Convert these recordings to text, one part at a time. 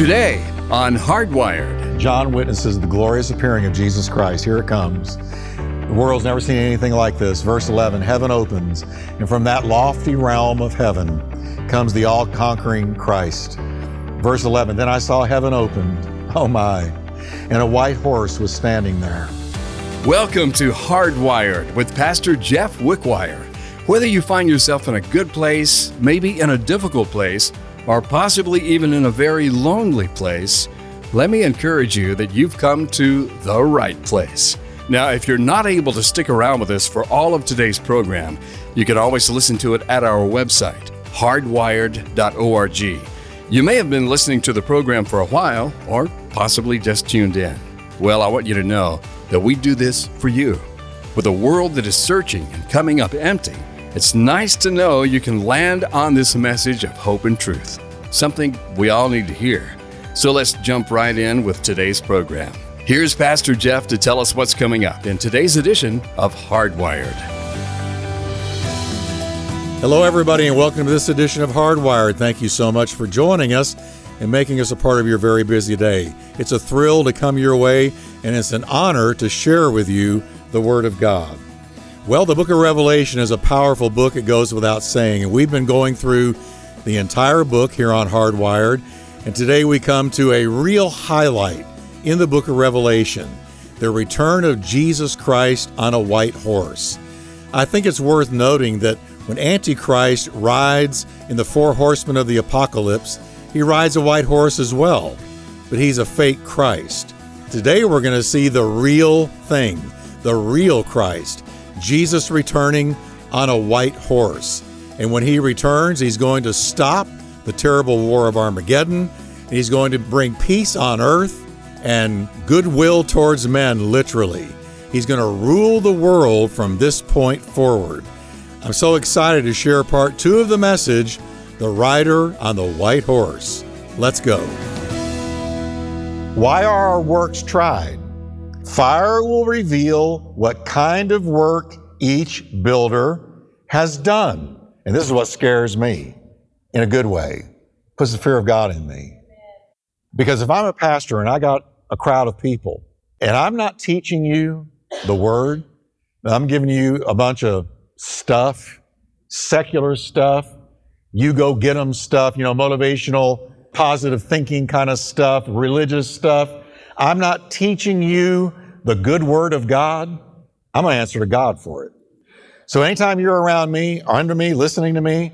Today on Hardwired. John witnesses the glorious appearing of Jesus Christ. Here it comes. The world's never seen anything like this. Verse 11 Heaven opens, and from that lofty realm of heaven comes the all conquering Christ. Verse 11 Then I saw heaven opened, oh my, and a white horse was standing there. Welcome to Hardwired with Pastor Jeff Wickwire. Whether you find yourself in a good place, maybe in a difficult place, or possibly even in a very lonely place, let me encourage you that you've come to the right place. Now, if you're not able to stick around with us for all of today's program, you can always listen to it at our website, hardwired.org. You may have been listening to the program for a while, or possibly just tuned in. Well, I want you to know that we do this for you. With a world that is searching and coming up empty, it's nice to know you can land on this message of hope and truth, something we all need to hear. So let's jump right in with today's program. Here's Pastor Jeff to tell us what's coming up in today's edition of Hardwired. Hello, everybody, and welcome to this edition of Hardwired. Thank you so much for joining us and making us a part of your very busy day. It's a thrill to come your way, and it's an honor to share with you the Word of God. Well, the book of Revelation is a powerful book, it goes without saying. And we've been going through the entire book here on Hardwired. And today we come to a real highlight in the book of Revelation the return of Jesus Christ on a white horse. I think it's worth noting that when Antichrist rides in the four horsemen of the apocalypse, he rides a white horse as well, but he's a fake Christ. Today we're going to see the real thing, the real Christ. Jesus returning on a white horse. And when he returns, he's going to stop the terrible war of Armageddon. And He's going to bring peace on earth and goodwill towards men, literally. He's going to rule the world from this point forward. I'm so excited to share part two of the message The Rider on the White Horse. Let's go. Why are our works tried? Fire will reveal what kind of work each builder has done. And this is what scares me in a good way, puts the fear of God in me. Because if I'm a pastor and I got a crowd of people and I'm not teaching you the word, I'm giving you a bunch of stuff, secular stuff, you go get them stuff, you know, motivational, positive thinking kind of stuff, religious stuff. I'm not teaching you the good word of God, I'm going to answer to God for it. So anytime you're around me, under me, listening to me,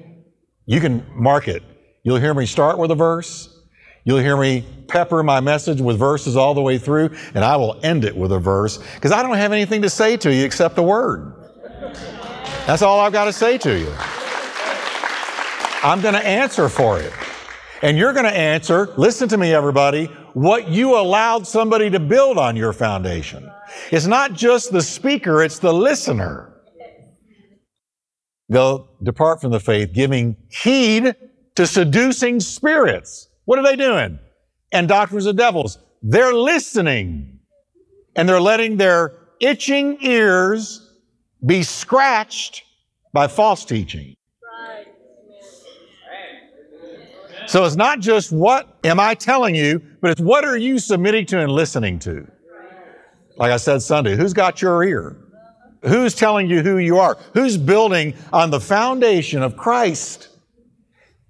you can mark it. You'll hear me start with a verse. You'll hear me pepper my message with verses all the way through, and I will end it with a verse because I don't have anything to say to you except the word. That's all I've got to say to you. I'm going to answer for it. And you're going to answer, listen to me, everybody, what you allowed somebody to build on your foundation. It's not just the speaker, it's the listener. They'll depart from the faith, giving heed to seducing spirits. What are they doing? And doctrines of devils. They're listening and they're letting their itching ears be scratched by false teaching. So it's not just what am I telling you, but it's what are you submitting to and listening to? Like I said Sunday, who's got your ear? Who's telling you who you are? Who's building on the foundation of Christ?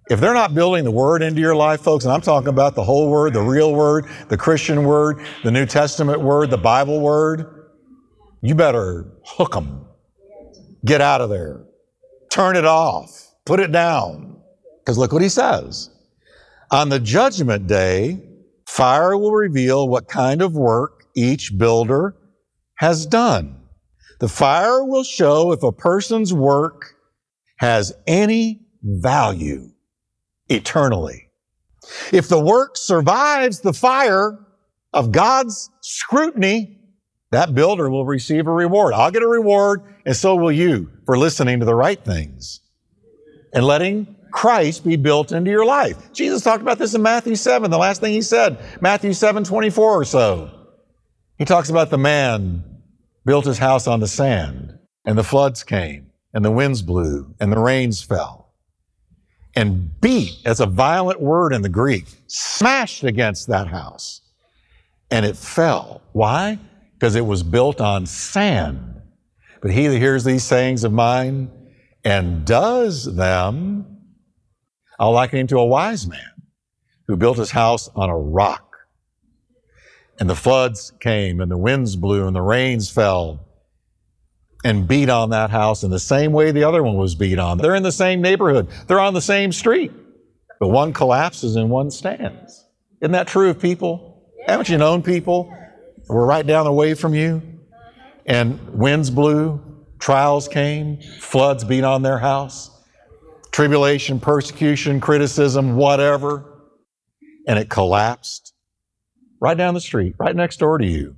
If they're not building the Word into your life, folks, and I'm talking about the whole Word, the real Word, the Christian Word, the New Testament Word, the Bible Word, you better hook them. Get out of there. Turn it off. Put it down. Because look what he says. On the judgment day, fire will reveal what kind of work each builder has done. The fire will show if a person's work has any value eternally. If the work survives the fire of God's scrutiny, that builder will receive a reward. I'll get a reward, and so will you for listening to the right things and letting Christ be built into your life. Jesus talked about this in Matthew 7, the last thing he said, Matthew 7 24 or so. He talks about the man built his house on the sand, and the floods came, and the winds blew, and the rains fell. and beat, that's a violent word in the Greek, smashed against that house. And it fell. Why? Because it was built on sand. But he that hears these sayings of mine and does them, I'll liken him to a wise man who built his house on a rock. And the floods came, and the winds blew, and the rains fell, and beat on that house in the same way the other one was beat on. They're in the same neighborhood, they're on the same street, but one collapses and one stands. Isn't that true of people? Haven't you known people who were right down the way from you? And winds blew, trials came, floods beat on their house, tribulation, persecution, criticism, whatever, and it collapsed right down the street, right next door to you.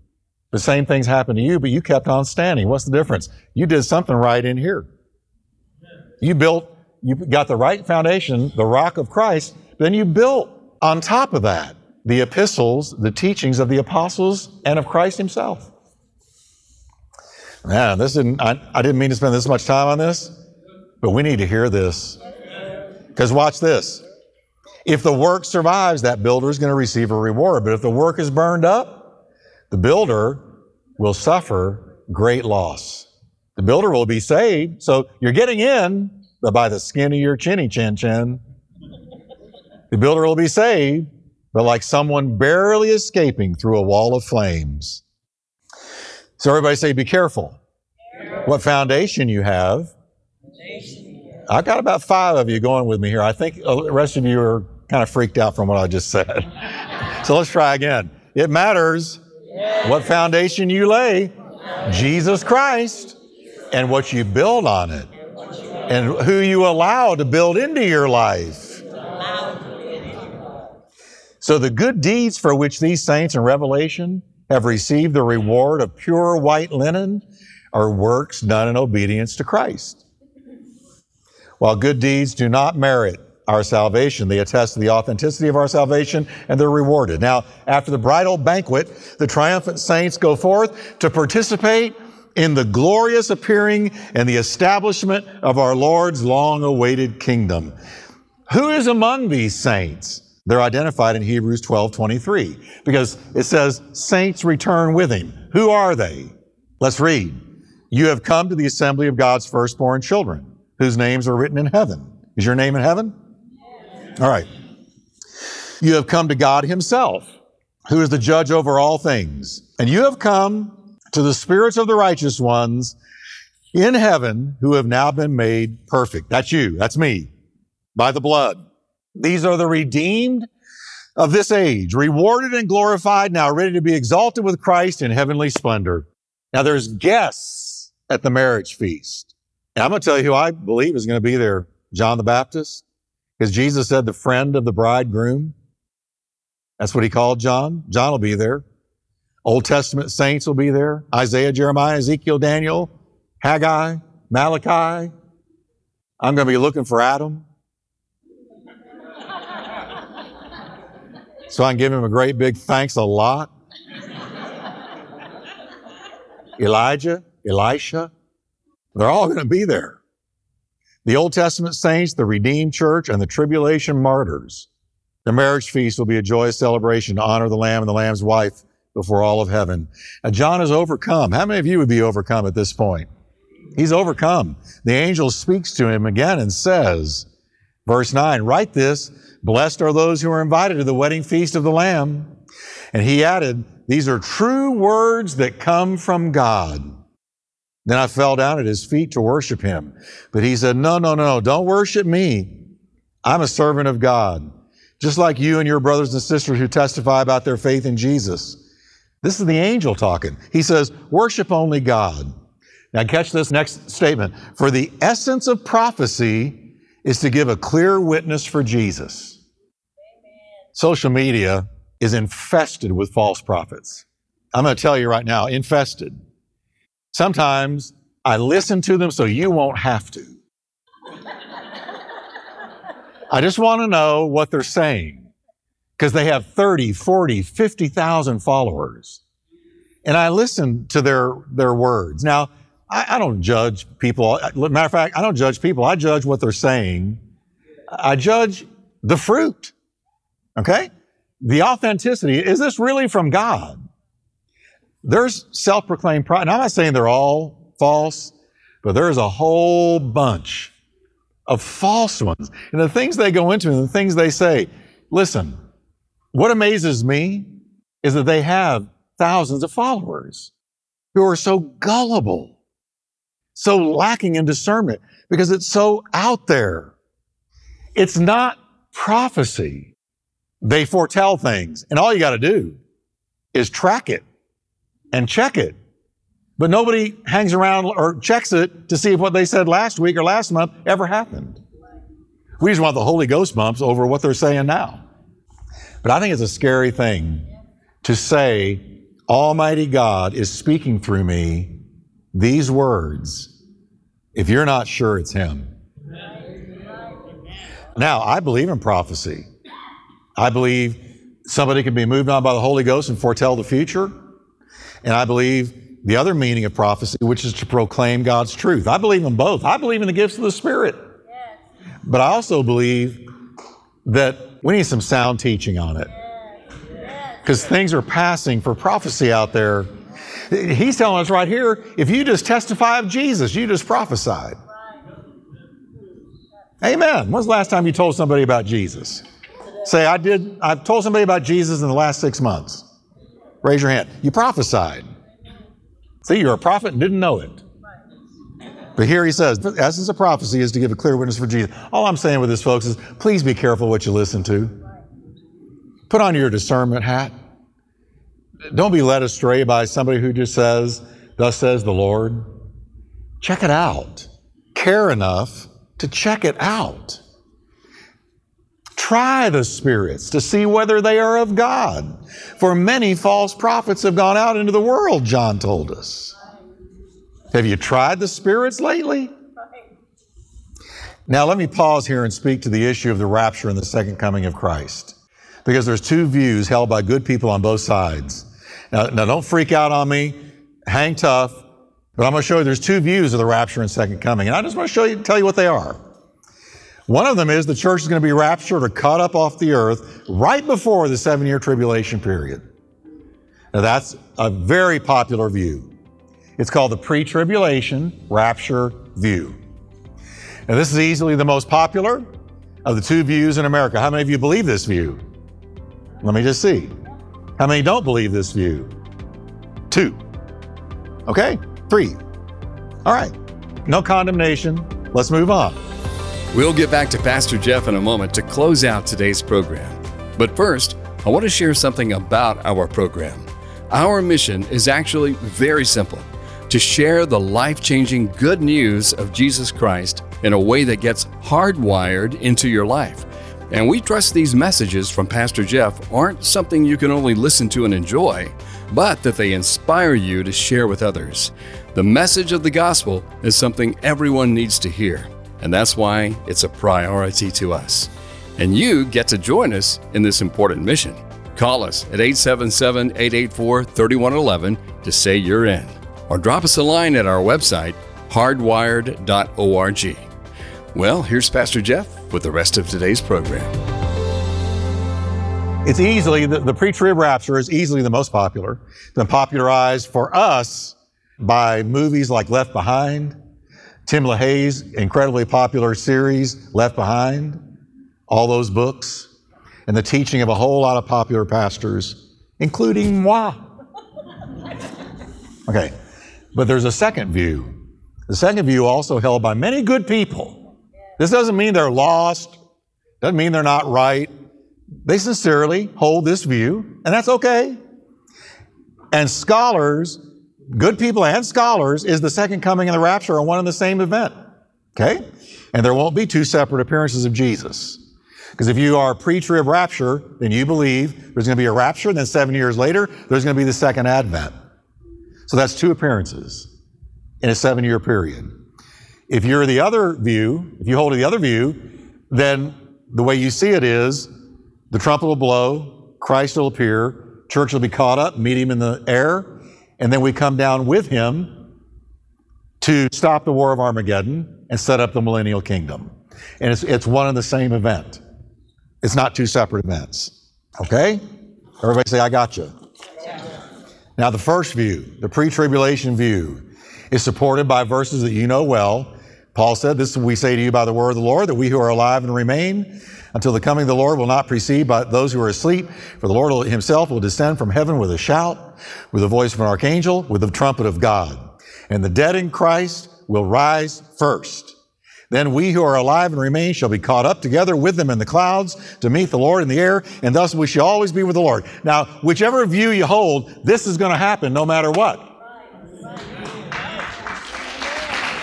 The same things happened to you, but you kept on standing. What's the difference? You did something right in here. You built, you got the right foundation, the rock of Christ, then you built on top of that the epistles, the teachings of the apostles and of Christ himself. Man, this didn't, I, I didn't mean to spend this much time on this, but we need to hear this. Because watch this. If the work survives, that builder is going to receive a reward. But if the work is burned up, the builder will suffer great loss. The builder will be saved. So you're getting in, but by the skin of your chinny chin chin. The builder will be saved, but like someone barely escaping through a wall of flames. So everybody say, be careful. What foundation you have. I got about five of you going with me here. I think the rest of you are kind of freaked out from what I just said. so let's try again. It matters what foundation you lay, Jesus Christ, and what you build on it, and who you allow to build into your life. So the good deeds for which these saints in Revelation have received the reward of pure white linen are works done in obedience to Christ. While good deeds do not merit our salvation. They attest to the authenticity of our salvation and they're rewarded. Now, after the bridal banquet, the triumphant saints go forth to participate in the glorious appearing and the establishment of our Lord's long awaited kingdom. Who is among these saints? They're identified in Hebrews 12 23 because it says, Saints return with him. Who are they? Let's read. You have come to the assembly of God's firstborn children, whose names are written in heaven. Is your name in heaven? All right. You have come to God Himself, who is the judge over all things. And you have come to the spirits of the righteous ones in heaven who have now been made perfect. That's you. That's me. By the blood. These are the redeemed of this age, rewarded and glorified, now ready to be exalted with Christ in heavenly splendor. Now there's guests at the marriage feast. And I'm going to tell you who I believe is going to be there. John the Baptist, because Jesus said the friend of the bridegroom. That's what he called John. John will be there. Old Testament saints will be there. Isaiah, Jeremiah, Ezekiel, Daniel, Haggai, Malachi. I'm going to be looking for Adam. So I can give him a great big thanks a lot. Elijah, Elisha, they're all going to be there. The Old Testament saints, the redeemed church, and the tribulation martyrs. The marriage feast will be a joyous celebration to honor the Lamb and the Lamb's wife before all of heaven. Now, John is overcome. How many of you would be overcome at this point? He's overcome. The angel speaks to him again and says, verse 9, write this, blessed are those who are invited to the wedding feast of the Lamb. And he added, these are true words that come from God. Then I fell down at his feet to worship him. But he said, No, no, no, don't worship me. I'm a servant of God, just like you and your brothers and sisters who testify about their faith in Jesus. This is the angel talking. He says, Worship only God. Now, catch this next statement. For the essence of prophecy is to give a clear witness for Jesus. Amen. Social media is infested with false prophets. I'm going to tell you right now, infested. Sometimes I listen to them so you won't have to. I just want to know what they're saying because they have 30, 40, 50,000 followers. And I listen to their, their words. Now, I, I don't judge people. Matter of fact, I don't judge people. I judge what they're saying I judge the fruit. Okay? The authenticity. Is this really from God? There's self-proclaimed prophet. I'm not saying they're all false, but there's a whole bunch of false ones. And the things they go into and the things they say. Listen, what amazes me is that they have thousands of followers who are so gullible, so lacking in discernment because it's so out there. It's not prophecy. They foretell things and all you got to do is track it and check it. But nobody hangs around or checks it to see if what they said last week or last month ever happened. We just want the Holy Ghost bumps over what they're saying now. But I think it's a scary thing to say, Almighty God is speaking through me these words if you're not sure it's Him. Now, I believe in prophecy. I believe somebody can be moved on by the Holy Ghost and foretell the future. And I believe the other meaning of prophecy, which is to proclaim God's truth. I believe in both. I believe in the gifts of the Spirit. But I also believe that we need some sound teaching on it. Because things are passing for prophecy out there. He's telling us right here if you just testify of Jesus, you just prophesied. Amen. When's the last time you told somebody about Jesus? Say, I did, I've told somebody about Jesus in the last six months. Raise your hand. You prophesied. See, you're a prophet and didn't know it. But here he says, the essence of prophecy is to give a clear witness for Jesus. All I'm saying with this, folks, is please be careful what you listen to. Put on your discernment hat. Don't be led astray by somebody who just says, Thus says the Lord. Check it out. Care enough to check it out. Try the spirits to see whether they are of God. For many false prophets have gone out into the world, John told us. Have you tried the spirits lately? Now, let me pause here and speak to the issue of the rapture and the second coming of Christ. Because there's two views held by good people on both sides. Now, now don't freak out on me. Hang tough. But I'm going to show you there's two views of the rapture and second coming. And I just want to show you, tell you what they are. One of them is the church is going to be raptured or cut up off the earth right before the seven year tribulation period. Now, that's a very popular view. It's called the pre tribulation rapture view. Now, this is easily the most popular of the two views in America. How many of you believe this view? Let me just see. How many don't believe this view? Two. Okay, three. All right, no condemnation. Let's move on. We'll get back to Pastor Jeff in a moment to close out today's program. But first, I want to share something about our program. Our mission is actually very simple to share the life changing good news of Jesus Christ in a way that gets hardwired into your life. And we trust these messages from Pastor Jeff aren't something you can only listen to and enjoy, but that they inspire you to share with others. The message of the gospel is something everyone needs to hear, and that's why it's a priority to us. And you get to join us in this important mission. Call us at 877 884 3111 to say you're in, or drop us a line at our website, hardwired.org. Well, here's Pastor Jeff with the rest of today's program. It's easily, the, the pre trib rapture is easily the most popular. It's been popularized for us by movies like Left Behind, Tim LaHaye's incredibly popular series, Left Behind, all those books, and the teaching of a whole lot of popular pastors, including moi. Okay, but there's a second view. The second view also held by many good people. This doesn't mean they're lost, doesn't mean they're not right. They sincerely hold this view, and that's okay. And scholars, good people and scholars, is the second coming and the rapture are one and the same event. Okay? And there won't be two separate appearances of Jesus. Because if you are pre-trib rapture, then you believe there's going to be a rapture, and then seven years later, there's going to be the second advent. So that's two appearances in a seven year period. If you're the other view, if you hold to the other view, then the way you see it is the trumpet will blow, Christ will appear, church will be caught up, meet him in the air, and then we come down with him to stop the war of Armageddon and set up the millennial kingdom. And it's, it's one and the same event. It's not two separate events. Okay? Everybody say, I got you. Now, the first view, the pre tribulation view, is supported by verses that you know well. Paul said, This we say to you by the word of the Lord, that we who are alive and remain until the coming of the Lord will not precede by those who are asleep. For the Lord himself will descend from heaven with a shout, with the voice of an archangel, with the trumpet of God. And the dead in Christ will rise first. Then we who are alive and remain shall be caught up together with them in the clouds to meet the Lord in the air, and thus we shall always be with the Lord. Now, whichever view you hold, this is going to happen no matter what.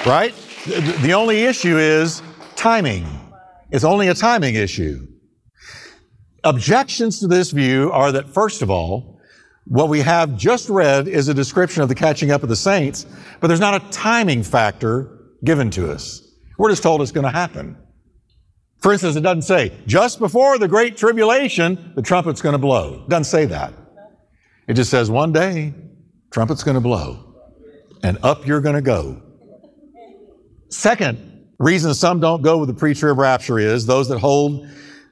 Right? The only issue is timing. It's only a timing issue. Objections to this view are that, first of all, what we have just read is a description of the catching up of the saints, but there's not a timing factor given to us. We're just told it's going to happen. For instance, it doesn't say, just before the great tribulation, the trumpet's going to blow. It doesn't say that. It just says, one day, trumpet's going to blow, and up you're going to go. Second reason some don't go with the pre-trib rapture is those that hold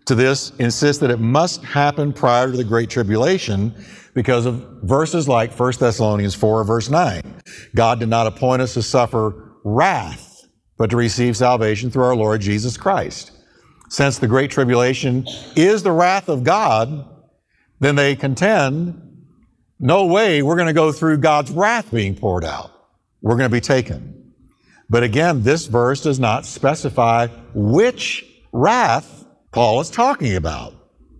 to this insist that it must happen prior to the great tribulation because of verses like 1 Thessalonians 4 verse 9. God did not appoint us to suffer wrath but to receive salvation through our Lord Jesus Christ. Since the Great Tribulation is the wrath of God, then they contend, no way we're going to go through God's wrath being poured out. We're going to be taken. But again, this verse does not specify which wrath Paul is talking about.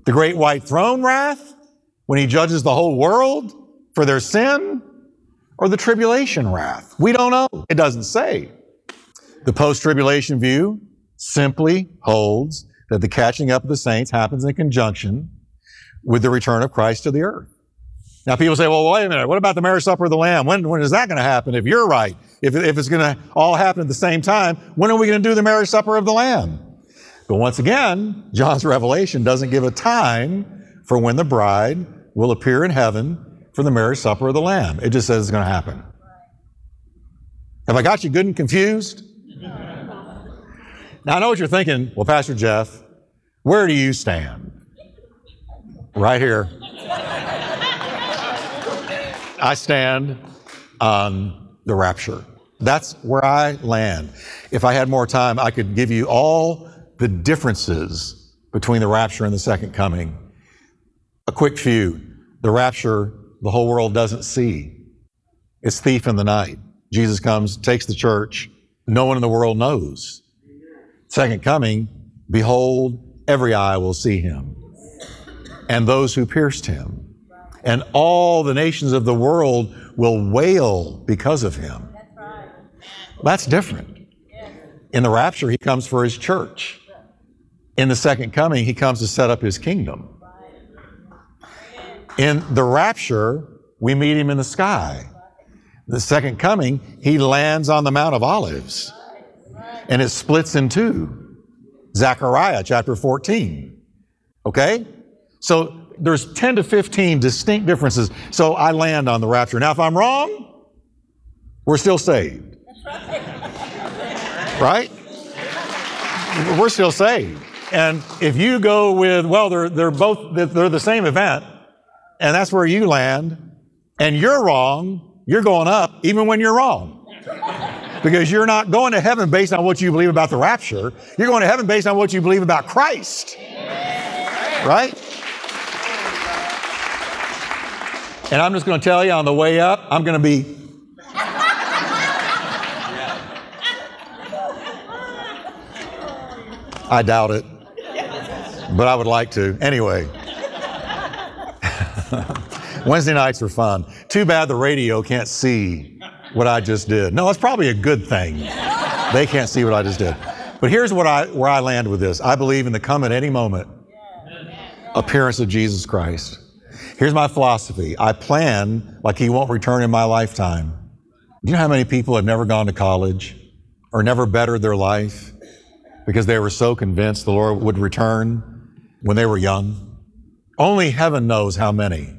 The great white throne wrath, when he judges the whole world for their sin, or the tribulation wrath. We don't know. It doesn't say. The post tribulation view simply holds that the catching up of the saints happens in conjunction with the return of Christ to the earth. Now, people say, well, wait a minute. What about the marriage supper of the Lamb? When, when is that going to happen? If you're right, if, if it's going to all happen at the same time, when are we going to do the marriage supper of the Lamb? But once again, John's revelation doesn't give a time for when the bride will appear in heaven for the marriage supper of the Lamb. It just says it's going to happen. Have I got you good and confused? Now, I know what you're thinking. Well, Pastor Jeff, where do you stand? Right here. I stand on the rapture. That's where I land. If I had more time, I could give you all the differences between the rapture and the second coming. A quick few. The rapture, the whole world doesn't see. It's thief in the night. Jesus comes, takes the church. No one in the world knows second coming, behold, every eye will see him, and those who pierced him. And all the nations of the world will wail because of him. That's different. In the rapture, he comes for his church. In the second coming, he comes to set up his kingdom. In the rapture, we meet him in the sky. The second coming, he lands on the Mount of Olives and it splits in two. Zechariah chapter 14. Okay? So there's 10 to 15 distinct differences. So I land on the rapture. Now, if I'm wrong, we're still saved. Right? We're still saved. And if you go with, well, they're, they're both, they're the same event, and that's where you land, and you're wrong, you're going up even when you're wrong. Because you're not going to heaven based on what you believe about the rapture. You're going to heaven based on what you believe about Christ. Right? And I'm just going to tell you on the way up, I'm going to be. I doubt it, but I would like to. Anyway. Wednesday nights are fun. Too bad the radio can't see what I just did. No, it's probably a good thing. They can't see what I just did. But here's what I, where I land with this. I believe in the come at any moment appearance of Jesus Christ. Here's my philosophy. I plan like he won't return in my lifetime. Do you know how many people have never gone to college or never bettered their life because they were so convinced the Lord would return when they were young? Only heaven knows how many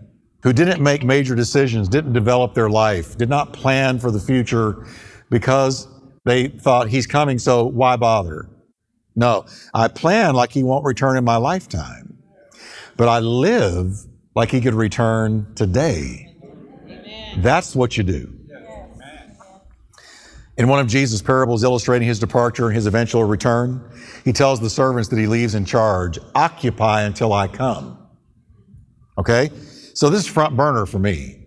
who didn't make major decisions, didn't develop their life, did not plan for the future because they thought he's coming, so why bother? No, I plan like he won't return in my lifetime, but I live like he could return today. That's what you do. In one of Jesus' parables illustrating his departure and his eventual return, he tells the servants that he leaves in charge, occupy until I come. Okay? So this is front burner for me.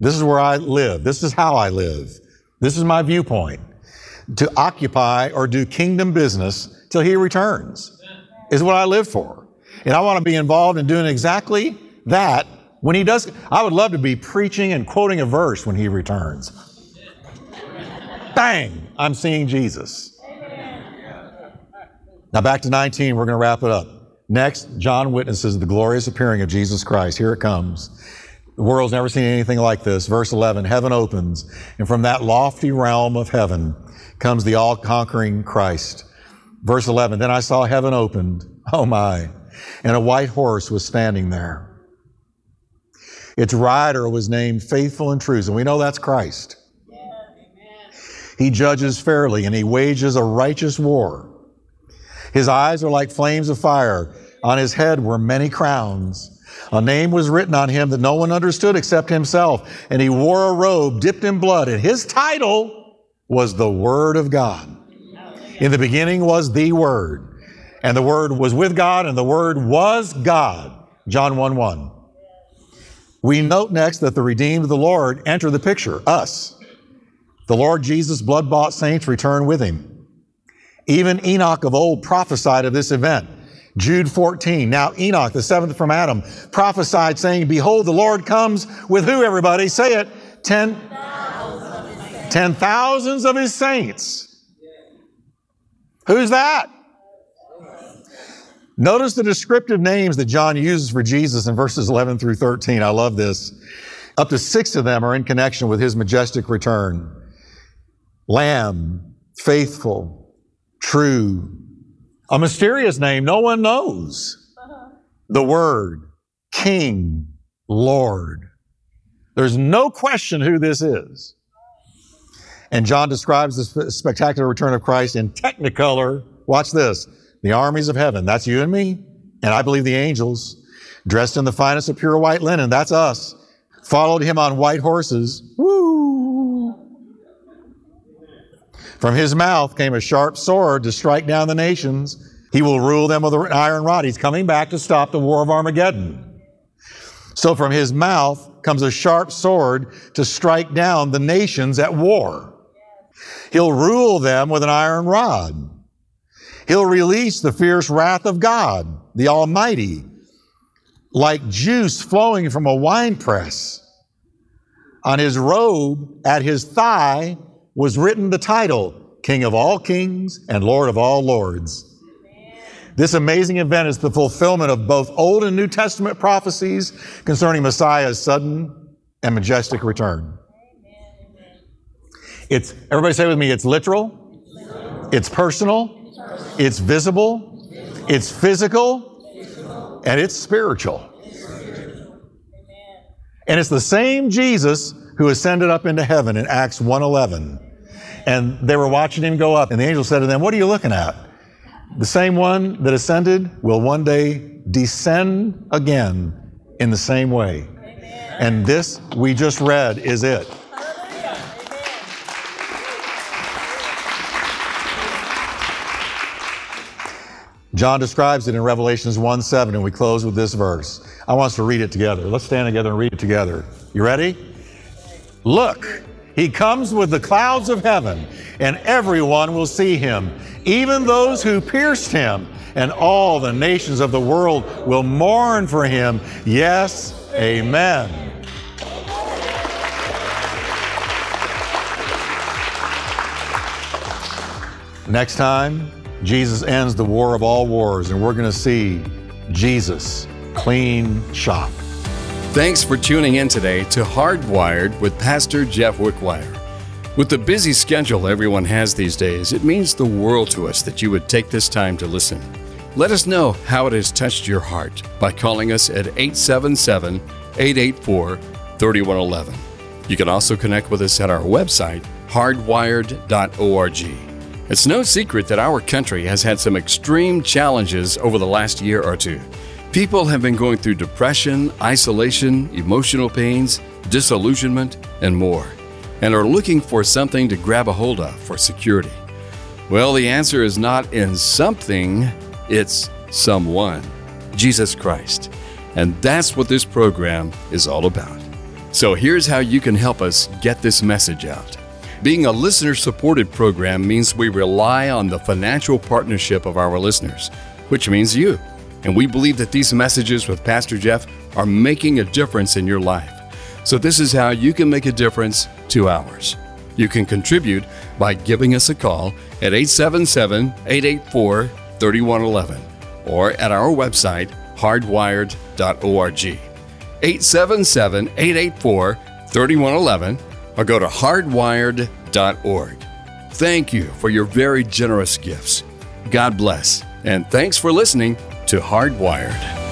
This is where I live. This is how I live. This is my viewpoint. To occupy or do kingdom business till he returns is what I live for. And I want to be involved in doing exactly that when he does. I would love to be preaching and quoting a verse when he returns. Bang! I'm seeing Jesus. Now back to 19, we're going to wrap it up. Next, John witnesses the glorious appearing of Jesus Christ. Here it comes. The world's never seen anything like this. Verse 11, heaven opens, and from that lofty realm of heaven comes the all conquering Christ. Verse 11, then I saw heaven opened. Oh my. And a white horse was standing there. Its rider was named Faithful and True, and we know that's Christ. He judges fairly and he wages a righteous war. His eyes are like flames of fire. On his head were many crowns. A name was written on him that no one understood except himself. And he wore a robe dipped in blood. And his title was the Word of God. In the beginning was the Word. And the Word was with God, and the Word was God. John 1 1. We note next that the redeemed of the Lord enter the picture, us. The Lord Jesus' blood bought saints return with him. Even Enoch of old prophesied of this event. Jude 14. Now Enoch, the seventh from Adam, prophesied saying, Behold, the Lord comes with who, everybody? Say it. Ten, ten thousands of his saints. Who's that? Notice the descriptive names that John uses for Jesus in verses 11 through 13. I love this. Up to six of them are in connection with his majestic return. Lamb, faithful, true. A mysterious name no one knows. The Word, King, Lord. There's no question who this is. And John describes the spectacular return of Christ in technicolor. Watch this. The armies of heaven, that's you and me, and I believe the angels, dressed in the finest of pure white linen, that's us, followed him on white horses. Woo! From his mouth came a sharp sword to strike down the nations. He will rule them with an iron rod. He's coming back to stop the war of Armageddon. So from his mouth comes a sharp sword to strike down the nations at war. He'll rule them with an iron rod. He'll release the fierce wrath of God, the Almighty, like juice flowing from a winepress. On his robe, at his thigh, was written the title King of all kings and Lord of all lords. This amazing event is the fulfillment of both Old and New Testament prophecies concerning Messiah's sudden and majestic return. It's, everybody say with me, it's literal, it's personal, it's visible, it's physical, and it's spiritual. And it's the same Jesus who ascended up into heaven in Acts 1:11. And they were watching him go up, and the angel said to them, What are you looking at? The same one that ascended will one day descend again in the same way. Amen. And this we just read is it. John describes it in Revelations 1 7, and we close with this verse. I want us to read it together. Let's stand together and read it together. You ready? Look, he comes with the clouds of heaven, and everyone will see him, even those who pierced him, and all the nations of the world will mourn for him. Yes, amen. Next time, Jesus ends the war of all wars, and we're going to see Jesus clean shop. Thanks for tuning in today to Hardwired with Pastor Jeff Wickwire. With the busy schedule everyone has these days, it means the world to us that you would take this time to listen. Let us know how it has touched your heart by calling us at 877 884 3111. You can also connect with us at our website, hardwired.org. It's no secret that our country has had some extreme challenges over the last year or two. People have been going through depression, isolation, emotional pains, disillusionment, and more, and are looking for something to grab a hold of for security. Well, the answer is not in something, it's someone Jesus Christ. And that's what this program is all about. So here's how you can help us get this message out. Being a listener supported program means we rely on the financial partnership of our listeners, which means you. And we believe that these messages with Pastor Jeff are making a difference in your life. So, this is how you can make a difference to ours. You can contribute by giving us a call at 877 884 3111 or at our website, hardwired.org. 877 884 3111 or go to hardwired.org. Thank you for your very generous gifts. God bless, and thanks for listening to Hardwired.